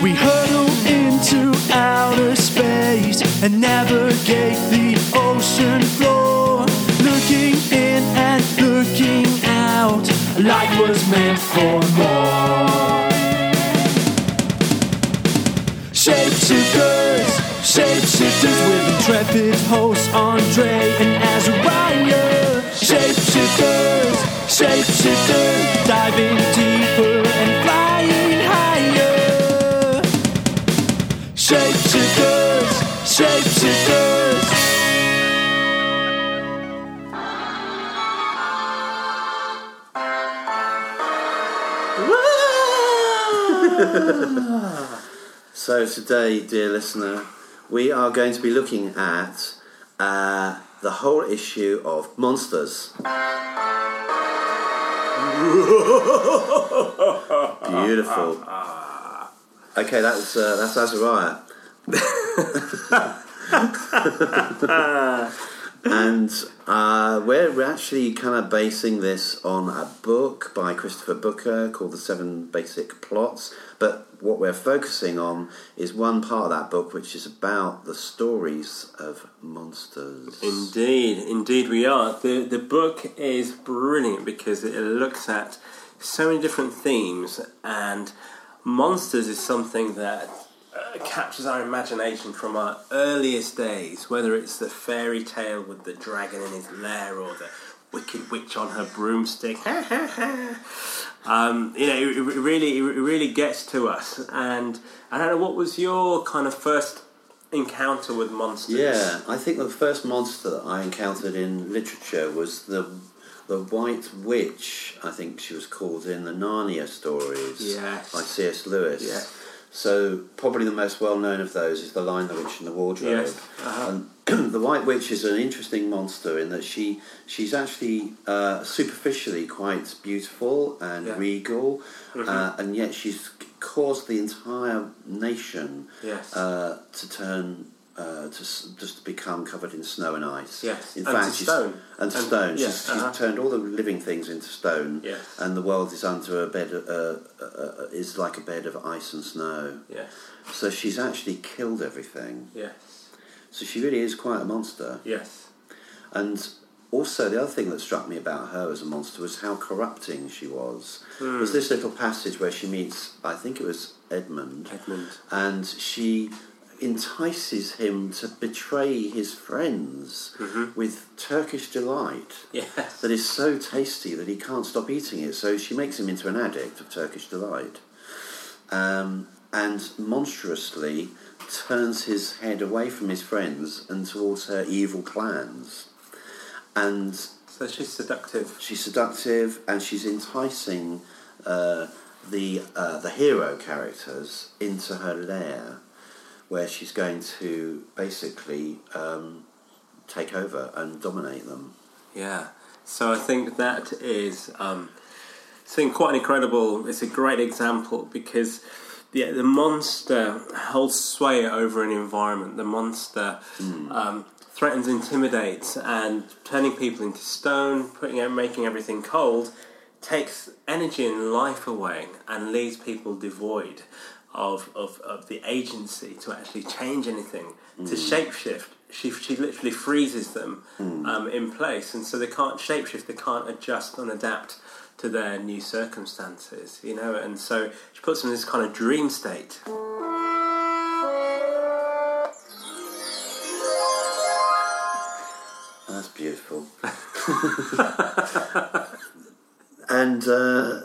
We hurtle into outer space and navigate the ocean floor. Looking in and looking out, life was meant for more. Shapeshifters, shapeshifters with intrepid hosts Andre and Azariah. Shapeshifters, shapeshifters, diving deeper So today, dear listener, we are going to be looking at uh, the whole issue of monsters. Beautiful. Okay, that's uh, that's Azariah. and uh, we're we're actually kind of basing this on a book by Christopher Booker called The Seven Basic Plots. But what we're focusing on is one part of that book, which is about the stories of monsters. Indeed, indeed, we are. the The book is brilliant because it looks at so many different themes, and monsters is something that uh, captures our imagination from our earliest days. Whether it's the fairy tale with the dragon in his lair, or the wicked witch on her broomstick. um, you know, it, it really, it really gets to us. And I don't know, what was your kind of first encounter with monsters? Yeah, I think the first monster that I encountered in literature was the the White Witch. I think she was called in the Narnia stories Yes. by C.S. Lewis. Yeah. So probably the most well known of those is the Lion, the Witch, and the Wardrobe. Yes, uh-huh. And the White Witch is an interesting monster in that she she's actually uh, superficially quite beautiful and Yeah. regal, Mhm. uh, and yet she's caused the entire nation Yes. uh, to turn. Uh, to just become covered in snow and ice. Yes, in and to she's- stone. and to And- stone. yeah, she's, she's uh-huh. turned all the living things into stone. Yes. and the world is under a bed. Uh, uh, uh, is like a bed of ice and snow. Yes. So she's actually killed everything. Yes. So she really is quite a monster. Yes. And also, the other thing that struck me about her as a monster was how corrupting she was. Hmm. There's this little passage where she meets, I think it was Edmund, Edmund. and she entices him to betray his friends with Turkish delight Yes. that is so tasty that he can't stop eating it. So she makes him into an addict of Turkish delight, um, and monstrously turns his head away from his friends and towards her evil plans. And So she's seductive. she's seductive, and she's enticing uh, the uh, the hero characters into her lair, where she's going to basically um, take over and dominate them. Yeah. So I think that is um, something quite incredible. It's a great example because yeah, the monster holds sway over an environment. The monster um, threatens, intimidates, and turning people into stone, putting making everything cold, takes energy and life away and leaves people devoid of, of, of the agency to actually change anything, to shapeshift. She, she literally freezes them um, in place, and so they can't shapeshift, they can't adjust and adapt to their new circumstances, you know, and so she puts them in this kind of dream state. That's beautiful. and uh,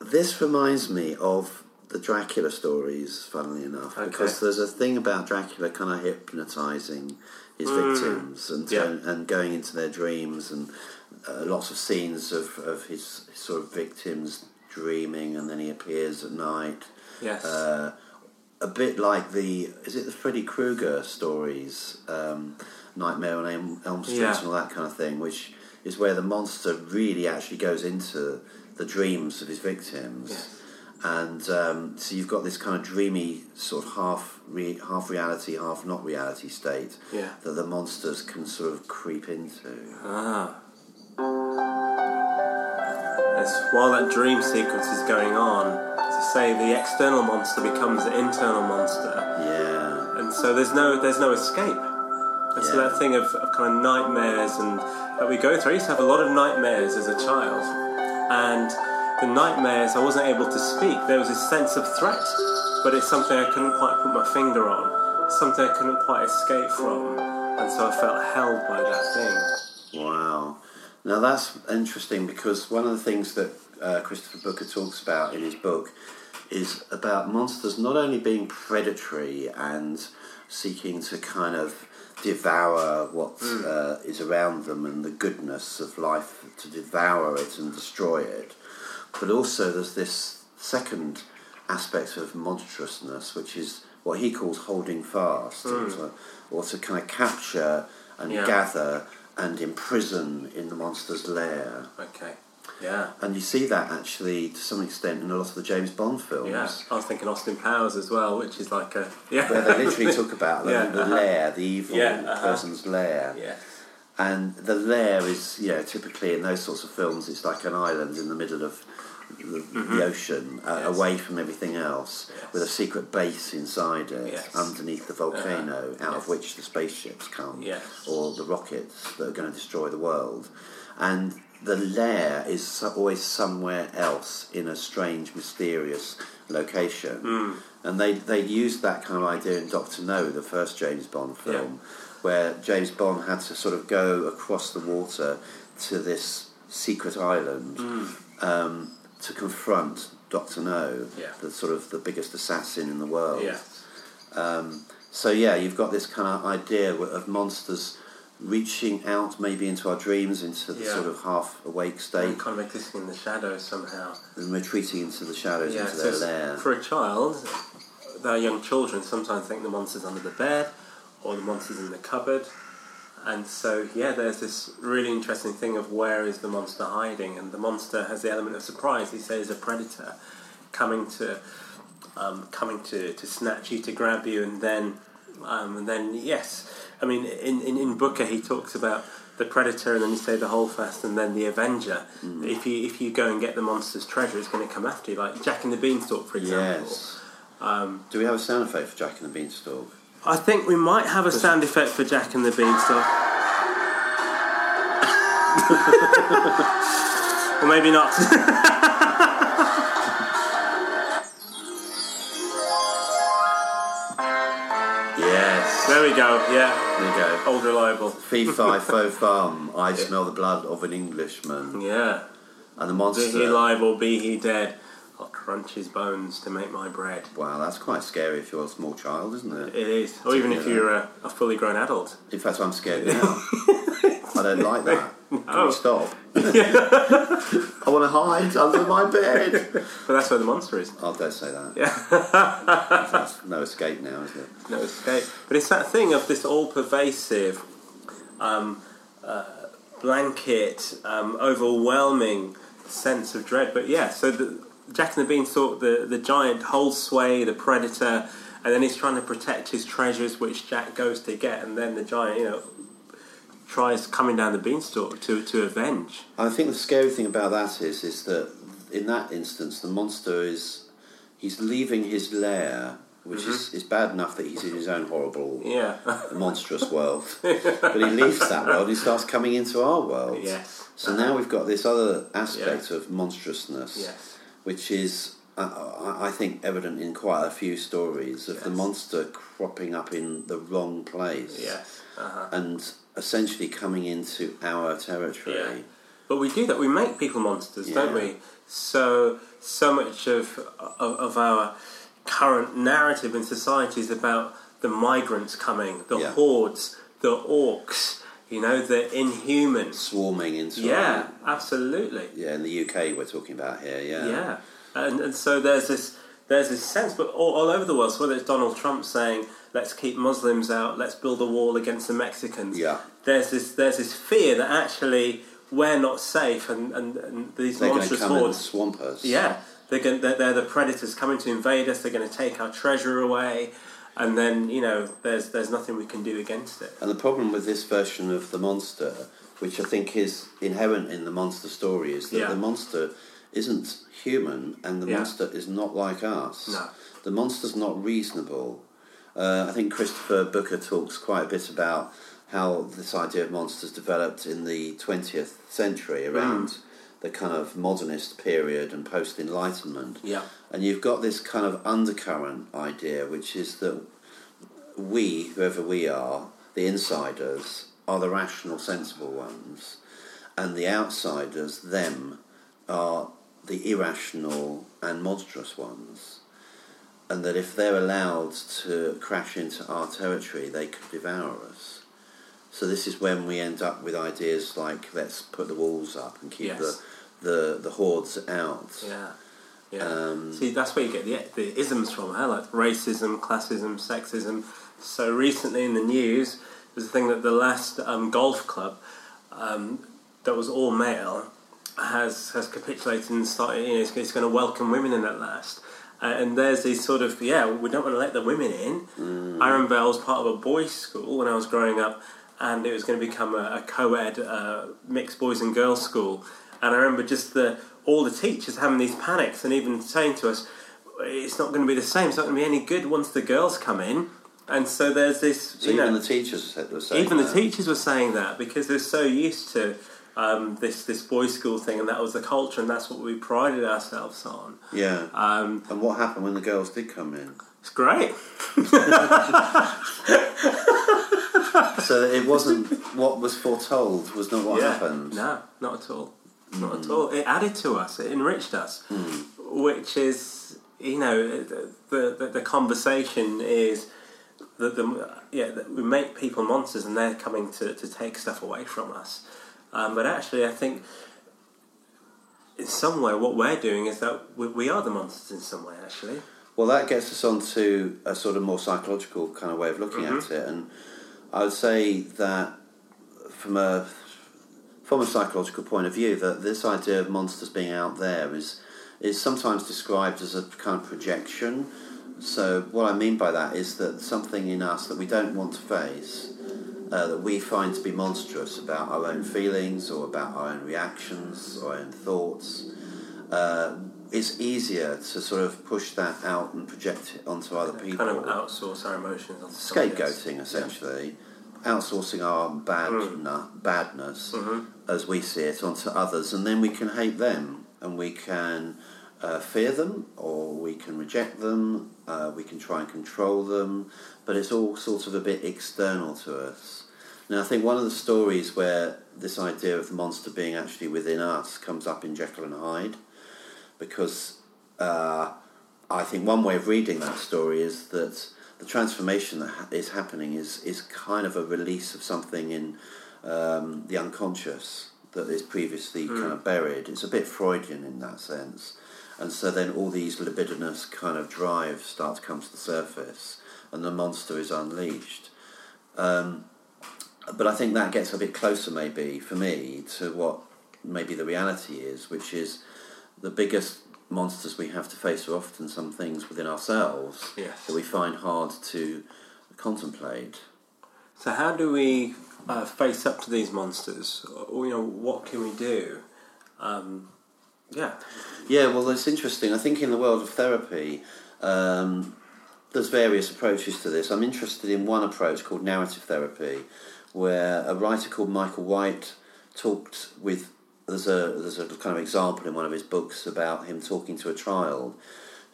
this reminds me of the Dracula stories, funnily enough, because there's a thing about Dracula kind of hypnotizing his Mm. victims and Yeah. turn, and going into their dreams, and uh, lots of scenes of, of his, his sort of victims dreaming, and then he appears at night. Yes. Uh, a bit like the is it the Freddy Krueger stories, um, Nightmare on Elm, Elm Street Yeah. and all that kind of thing, which is where the monster really actually goes into the dreams of his victims, Yes. And um, so you've got this kind of dreamy sort of half re- half reality, half not reality state Yeah. that the monsters can sort of creep into. Ah. As while that dream sequence is going on, a say the external monster becomes the internal monster, Yeah. and so there's no there's no escape. And so that thing of, of kind of nightmares and that we go through. I used to have a lot of nightmares as a child, and the nightmares I wasn't able to speak. There was a sense of threat, but it's something I couldn't quite put my finger on, something I couldn't quite escape from, and so I felt held by that thing. Wow. Now that's interesting because one of the things that uh, Christopher Booker talks about in his book is about monsters not only being predatory and seeking to kind of devour what uh, is around them and the goodness of life, to devour it and destroy it, but also there's this second aspect of monstrousness, which is what he calls holding fast, or, to, or to kind of capture and Yeah. gather and imprison in the monster's lair. Okay. Yeah. And you see that actually to some extent in a lot of the James Bond films. Yeah. I was thinking Austin Powers as well, which is like a yeah. Where they literally talk about the, Yeah, the uh-huh. lair, the evil Yeah, uh-huh. person's lair. yeah. And the lair is, you know, typically in those sorts of films, it's like an island in the middle of the, the ocean, uh, Mm-hmm. Yes. away from everything else, Yes. with a secret base inside it, Yes. underneath the volcano, out Yes. of which the spaceships come, or the rockets that are going to destroy the world. And the lair is always somewhere else in a strange, mysterious location. Hmm. And they they used that kind of idea in Doctor No, the first James Bond film, where James Bond had to sort of go across the water to this secret island um, to confront Doctor No, Yeah. the sort of the biggest assassin in the world. Yeah. So yeah, you've got this kind of idea of monsters reaching out maybe into our dreams, into the Yeah. sort of half awake state, And kind of existing in the shadows somehow. and retreating into the shadows, into so their lair. For a child, their young children sometimes think the monster's under the bed or the monster's in the cupboard. And so, yeah, there's this really interesting thing of where is the monster hiding, and the monster has the element of surprise. He says a predator coming to um, coming to, to snatch you, to grab you, and then um, and then yes, I mean in, in, in Booker he talks about the predator, and then you say the whole holdfast, and then the avenger. If you if you go and get the monster's treasure, it's going to come after you, like Jack and the Beanstalk, for example. yes. Um, Do we have a sound effect for Jack and the Beanstalk? I think we might have a sound effect for Jack and the Beanstalk. or maybe not. Yes. there we go. Yeah, There you go. old reliable. Fee fi fo fum. I smell the blood of an Englishman. Yeah. And the monster. Be he alive or be he dead, I'll crunch his bones to make my bread. Wow, that's quite scary if you're a small child, isn't it? It is. Or even if you're a, a fully grown adult. In fact, I'm scared now. I don't like that. Can we stop? I want to hide under my bed. But that's where the monster is. Oh, don't say that. Yeah. That's no escape now, is it? no escape. But it's that thing of this all pervasive, um, uh, blanket, um, overwhelming sense of dread. But yeah, so the, Jack and the Beanstalk, the, the giant holds sway, the predator, and then he's trying to protect his treasures, which Jack goes to get, and then the giant, you know, tries coming down the beanstalk to, to avenge. I think the scary thing about that is, is that in that instance, the monster is he's leaving his lair, which is, mm-hmm. is bad enough that he's in his own horrible, Yeah. monstrous world. but he leaves that world. and He starts coming into our world. yes. So now we've got this other aspect of monstrousness, Yes. Which is, uh, I I think, evident in quite a few stories of the monster cropping up in the wrong place Yes. Uh-huh. and essentially coming into our territory. Yeah. But we do that. We make people monsters, don't we? So so much of, of of our current narrative in society is about the migrants coming, the Yeah. hordes, the orcs. You know, the inhuman. Swarming into Yeah, absolutely. yeah, in the UK we're talking about here, yeah. Yeah, and and so there's this there's this sense, but all, all over the world. So whether it's Donald Trump saying let's keep Muslims out, let's build a wall against the Mexicans. Yeah. There's this there's this fear that actually we're not safe, and and, and these They're monstrous hordes. swamp us. Yeah, they're, going, they're they're the predators coming to invade us. They're going to take our treasure away, and then you know there's there's nothing we can do against it. And the problem with this version of the monster, which I think is inherent in the monster story, is that Yeah. the monster isn't human, and the Yeah. monster is not like us. No. The monster's not reasonable. Uh, I think Christopher Booker talks quite a bit about how this idea of monsters developed in the 20th century around Mm. The kind of modernist period and post Enlightenment. Yeah. And you've got this kind of undercurrent idea, which is that we, whoever we are, the insiders, are the rational, sensible ones, and the outsiders, them, are the irrational and monstrous ones. And that if they're allowed to crash into our territory, they could devour us. So this is when we end up with ideas like let's put the walls up and keep Yes. the, the the hordes out. Yeah. Yeah. Um, See, that's where you get the, the isms from, huh? Like racism, classism, sexism. So recently in the news, there's a thing that the last um, golf club um, that was all male has has capitulated and started. You know, it's, it's going to welcome women in at last. Uh, and there's these sort of yeah, we don't want to let the women in. Remember I was part of a boys' school when I was growing up, and it was going to become a, a co-ed uh, mixed boys and girls school. And I remember just the all the teachers having these panics and even saying to us, "It's not going to be the same. It's not going to be any good once the girls come in." And so there's this, So you even know, the teachers were saying even the that. teachers were saying that because they're so used to um, this this boys' school thing, and that was the culture, and that's what we prided ourselves on. Yeah. Um, And what happened when the girls did come in? It's great. So it wasn't what was foretold was not what yeah. happened. No, not at all. Not at all. It added to us. It enriched us, which is you know the the, the conversation is that the yeah that we make people monsters and they're coming to, to take stuff away from us. Um, but actually, I think in some way what we're doing is that we, we are the monsters in some way. Actually, Well, that gets us on to a sort of more psychological kind of way of looking Mm-hmm. at it, and I would say that from a from a psychological point of view, that this idea of monsters being out there is is sometimes described as a kind of projection. So what I mean by that is that something in us that we don't want to face, uh, that we find to be monstrous about our own feelings or about our own reactions or our own thoughts, uh, it's easier to sort of push that out and project it onto other people. kind of outsource our emotions. onto. Scapegoating, essentially. Outsourcing our bad badness, as we see it, onto others, and then we can hate them, and we can uh, fear them, or we can reject them, uh, we can try and control them, but it's all sort of a bit external to us. Now, I think one of the stories where this idea of the monster being actually within us comes up in Jekyll and Hyde, because uh, I think one way of reading that story is that the transformation that ha- is happening is is kind of a release of something in um, the unconscious that is previously kind of buried. It's a bit Freudian in that sense, and so then all these libidinous kind of drives start to come to the surface, and the monster is unleashed. Um, but I think that gets a bit closer, maybe for me, to what maybe the reality is, which is the biggest monsters we have to face are often some things within ourselves Yes. that we find hard to contemplate. So how do we uh, face up to these monsters? Or, you know, what can we do? Um, yeah, Yeah, well, it's interesting. I think in the world of therapy, um, there's various approaches to this. I'm interested in one approach called narrative therapy, where a writer called Michael White talked with. There's a there's a kind of example in one of his books about him talking to a child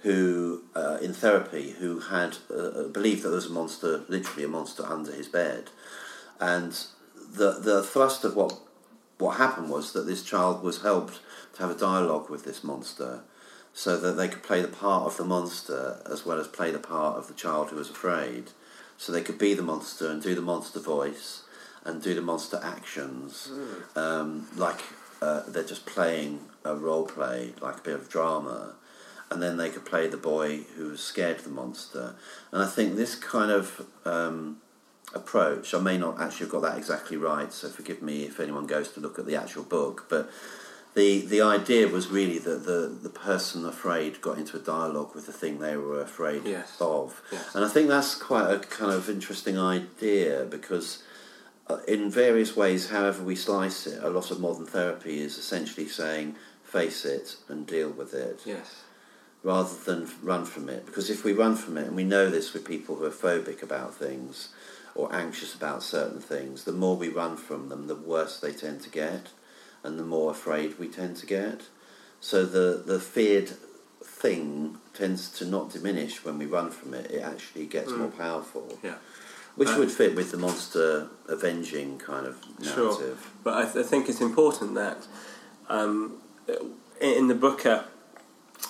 who, uh, in therapy, who had uh, believed that there was a monster, literally a monster, under his bed, and the the thrust of what what happened was that this child was helped to have a dialogue with this monster so that they could play the part of the monster as well as play the part of the child who was afraid. So they could be the monster and do the monster voice and do the monster actions. Um, like uh, they're just playing a role play, like a bit of drama. And then they could play the boy who was scared of the monster. And I think this kind of um, approach. I may not actually have got that exactly right, so forgive me if anyone goes to look at the actual book. But the the idea was really that the the person afraid got into a dialogue with the thing they were afraid Yes. of, Yes. and I think that's quite a kind of interesting idea because. Uh, In various ways, however we slice it, a lot of modern therapy is essentially saying face it and deal with it Yes. rather than run from it. Because if we run from it, and we know this with people who are phobic about things or anxious about certain things, the more we run from them, the worse they tend to get, and the more afraid we tend to get. So the, the feared thing tends to not diminish when we run from it, it actually gets more powerful. Yeah. Which Uh, would fit with the monster avenging kind of Sure. narrative. But I, th- I think it's important that um, in the Booker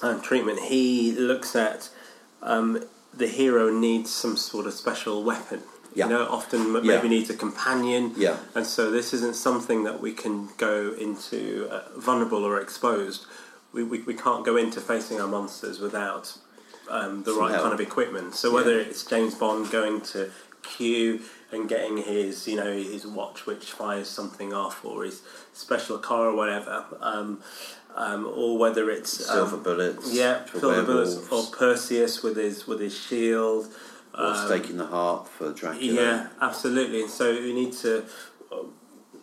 um, treatment, he looks at um, the hero needs some sort of special weapon. Yeah. You know, often m- Yeah. maybe needs a companion. Yeah. And so this isn't something that we can go into uh, vulnerable or exposed. We, we, we can't go into facing our monsters without um, the Some right help. kind of equipment. So whether it's James Bond going to Q and getting his, you know, his watch which fires something off, or his special car or whatever, um, um, or whether it's um, Silver bullets. yeah, silver bullets, or Perseus with his with his shield. or um, stake the heart for Dracula. Yeah, absolutely. And so we need to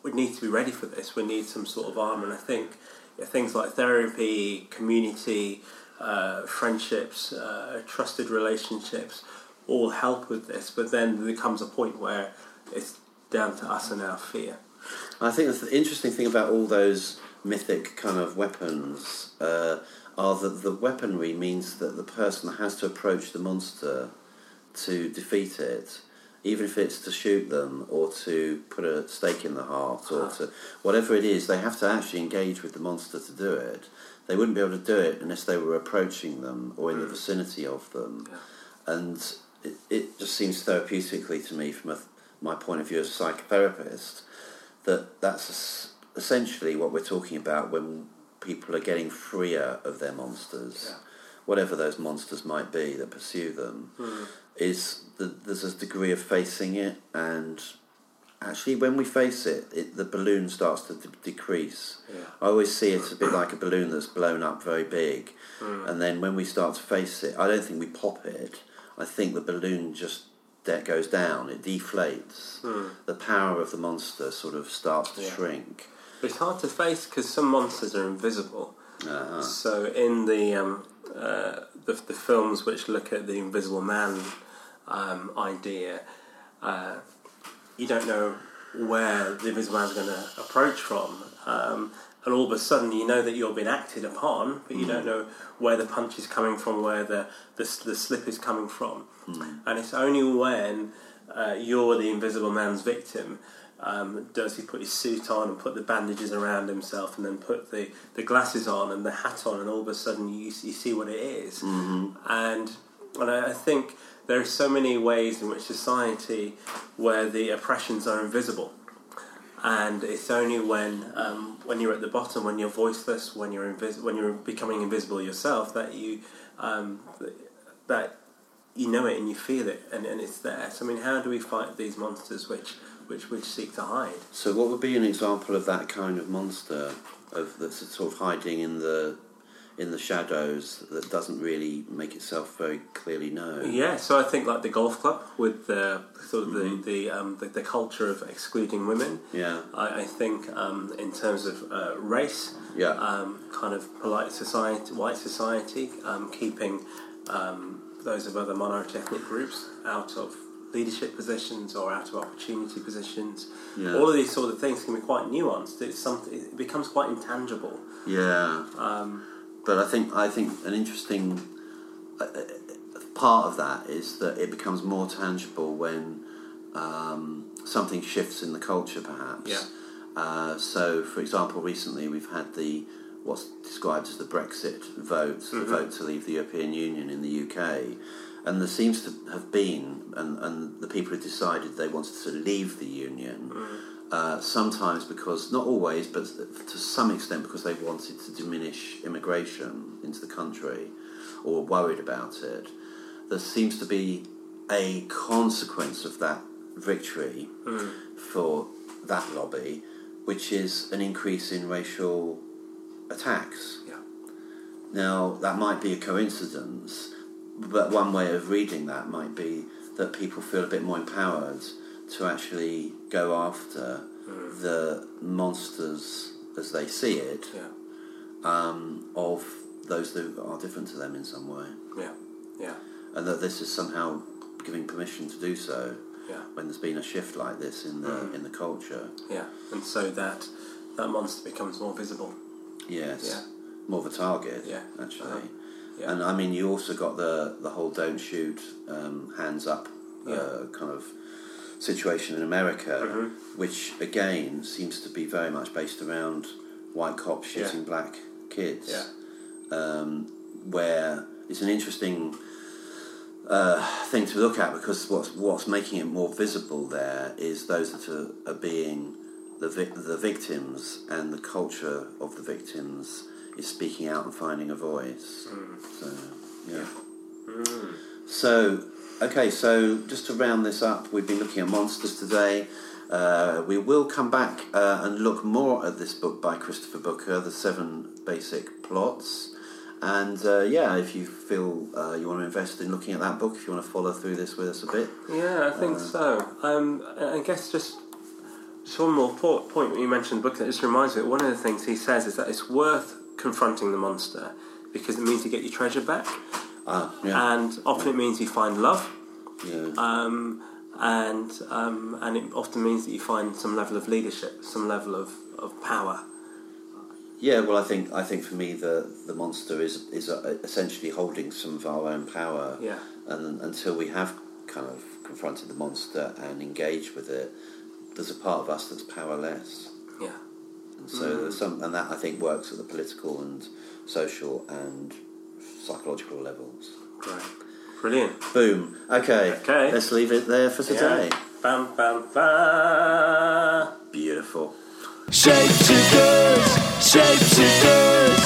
we need to be ready for this. We need some sort of armor, and I think yeah, things like therapy, community, uh, friendships, uh, trusted relationships, all help with this. But then there comes a point where it's down to us and our fear. I think the interesting thing about all those mythic kind of weapons uh, are that the weaponry means that the person has to approach the monster to defeat it, even if it's to shoot them or to put a stake in the heart or to whatever it is. They have to actually engage with the monster to do it. They wouldn't be able to do it unless they were approaching them or in the vicinity of them, and it, it just seems therapeutically to me from a, my point of view as a psychotherapist that that's essentially what we're talking about when people are getting freer of their monsters, whatever those monsters might be that pursue them, hmm. is that there's a degree of facing it, and actually when we face it, it the balloon starts to de- decrease. Yeah. I always see it a bit like a balloon that's blown up very big, hmm. and then when we start to face it, I don't think we pop it. I think the balloon just that goes down. It deflates. The power of the monster sort of starts to Yeah. shrink. But it's hard to face because some monsters are invisible. Uh-huh. So in the, um, uh, the the films which look at the Invisible Man um, idea, uh, you don't know where the Invisible Man's going to approach from, um, and all of a sudden you know that you're being acted upon, but you don't know where the punch is coming from, where the the, the slip is coming from, and it's only when uh, you're the Invisible Man's victim. Um, does he put his suit on and put the bandages around himself and then put the, the glasses on and the hat on and all of a sudden you, you see what it is. and and I, I think there are so many ways in which society where the oppressions are invisible and it's only when um, when you're at the bottom when you're voiceless when you're invis- when you're becoming invisible yourself that you um, that you know it and you feel it and, and it's there. So I mean how do we fight these monsters which which which seek to hide? So, what would be an example of that kind of monster of that's sort of hiding in the in the shadows that doesn't really make itself very clearly known? Yeah, so I think like the golf club with the sort of the the, um, the the culture of excluding women. Yeah. I, I think um, in terms of uh, race, Yeah. um, kind of polite society, white society, um, keeping um, those of other minority ethnic groups out of leadership positions or out of opportunity positions. Yeah. All of these sort of things can be quite nuanced. It's something. It becomes quite intangible. Yeah. But I think I think an interesting uh, uh, part of that is that it becomes more tangible when um, something shifts in the culture, perhaps. Yeah. Uh, so, for example, recently we've had the what's described as the Brexit vote, the vote to leave the European Union in the UK, and there seems to have been, and, and the people who decided they wanted to leave the union. Uh, sometimes because, not always, but to some extent because they wanted to diminish immigration into the country or worried about it. There seems to be a consequence of that victory for that lobby, which is an increase in racial attacks. yeah. Now, that might be a coincidence, but one way of reading that might be that people feel a bit more empowered to actually go after the monsters as they see it, Yeah. um, of those that are different to them in some way, Yeah, yeah, and that this is somehow giving permission to do so yeah, when there's been a shift like this in the Mm. in the culture. yeah. And so that that monster becomes more visible. Yes, Yeah. more of a target. Yeah. actually. Uh-huh. Yeah. And I mean, you also got the the whole "don't shoot, um, hands up" uh, Yeah. kind of situation in America, Mhm. which again seems to be very much based around white cops Yeah. shooting black kids. Yeah. Um, where it's an interesting uh, thing to look at because what's what's making it more visible there is those that are, are being the vic- the victims and the culture of the victims is speaking out and finding a voice. So yeah. Mm. So okay, so just to round this up, we've been looking at monsters today. Uh, we will come back uh, and look more at this book by Christopher Booker, The Seven Basic Plots. And uh, yeah, if you feel uh, you want to invest in looking at that book, if you want to follow through this with us a bit, Yeah, I think Uh, so. Um, I guess just just one more po- point you mentioned, book that just reminds me. One of the things he says is that it's worth confronting the monster because it means you get your treasure back, ah, yeah, and often it means you find love, yeah, um, and um, and it often means that you find some level of leadership, some level of, of power. yeah. Well, I think I think for me the the monster is is uh, essentially holding some of our own power. Yeah, and until we have kind of confronted the monster and engaged with it, there's a part of us that's powerless. yeah, And so there's some, and that I think works at the political and social and psychological levels. great, brilliant. Boom. Okay. Okay. Let's leave it there for today. Yeah. Bam, bam, bam. Beautiful. Shapeshifters, shapeshifters.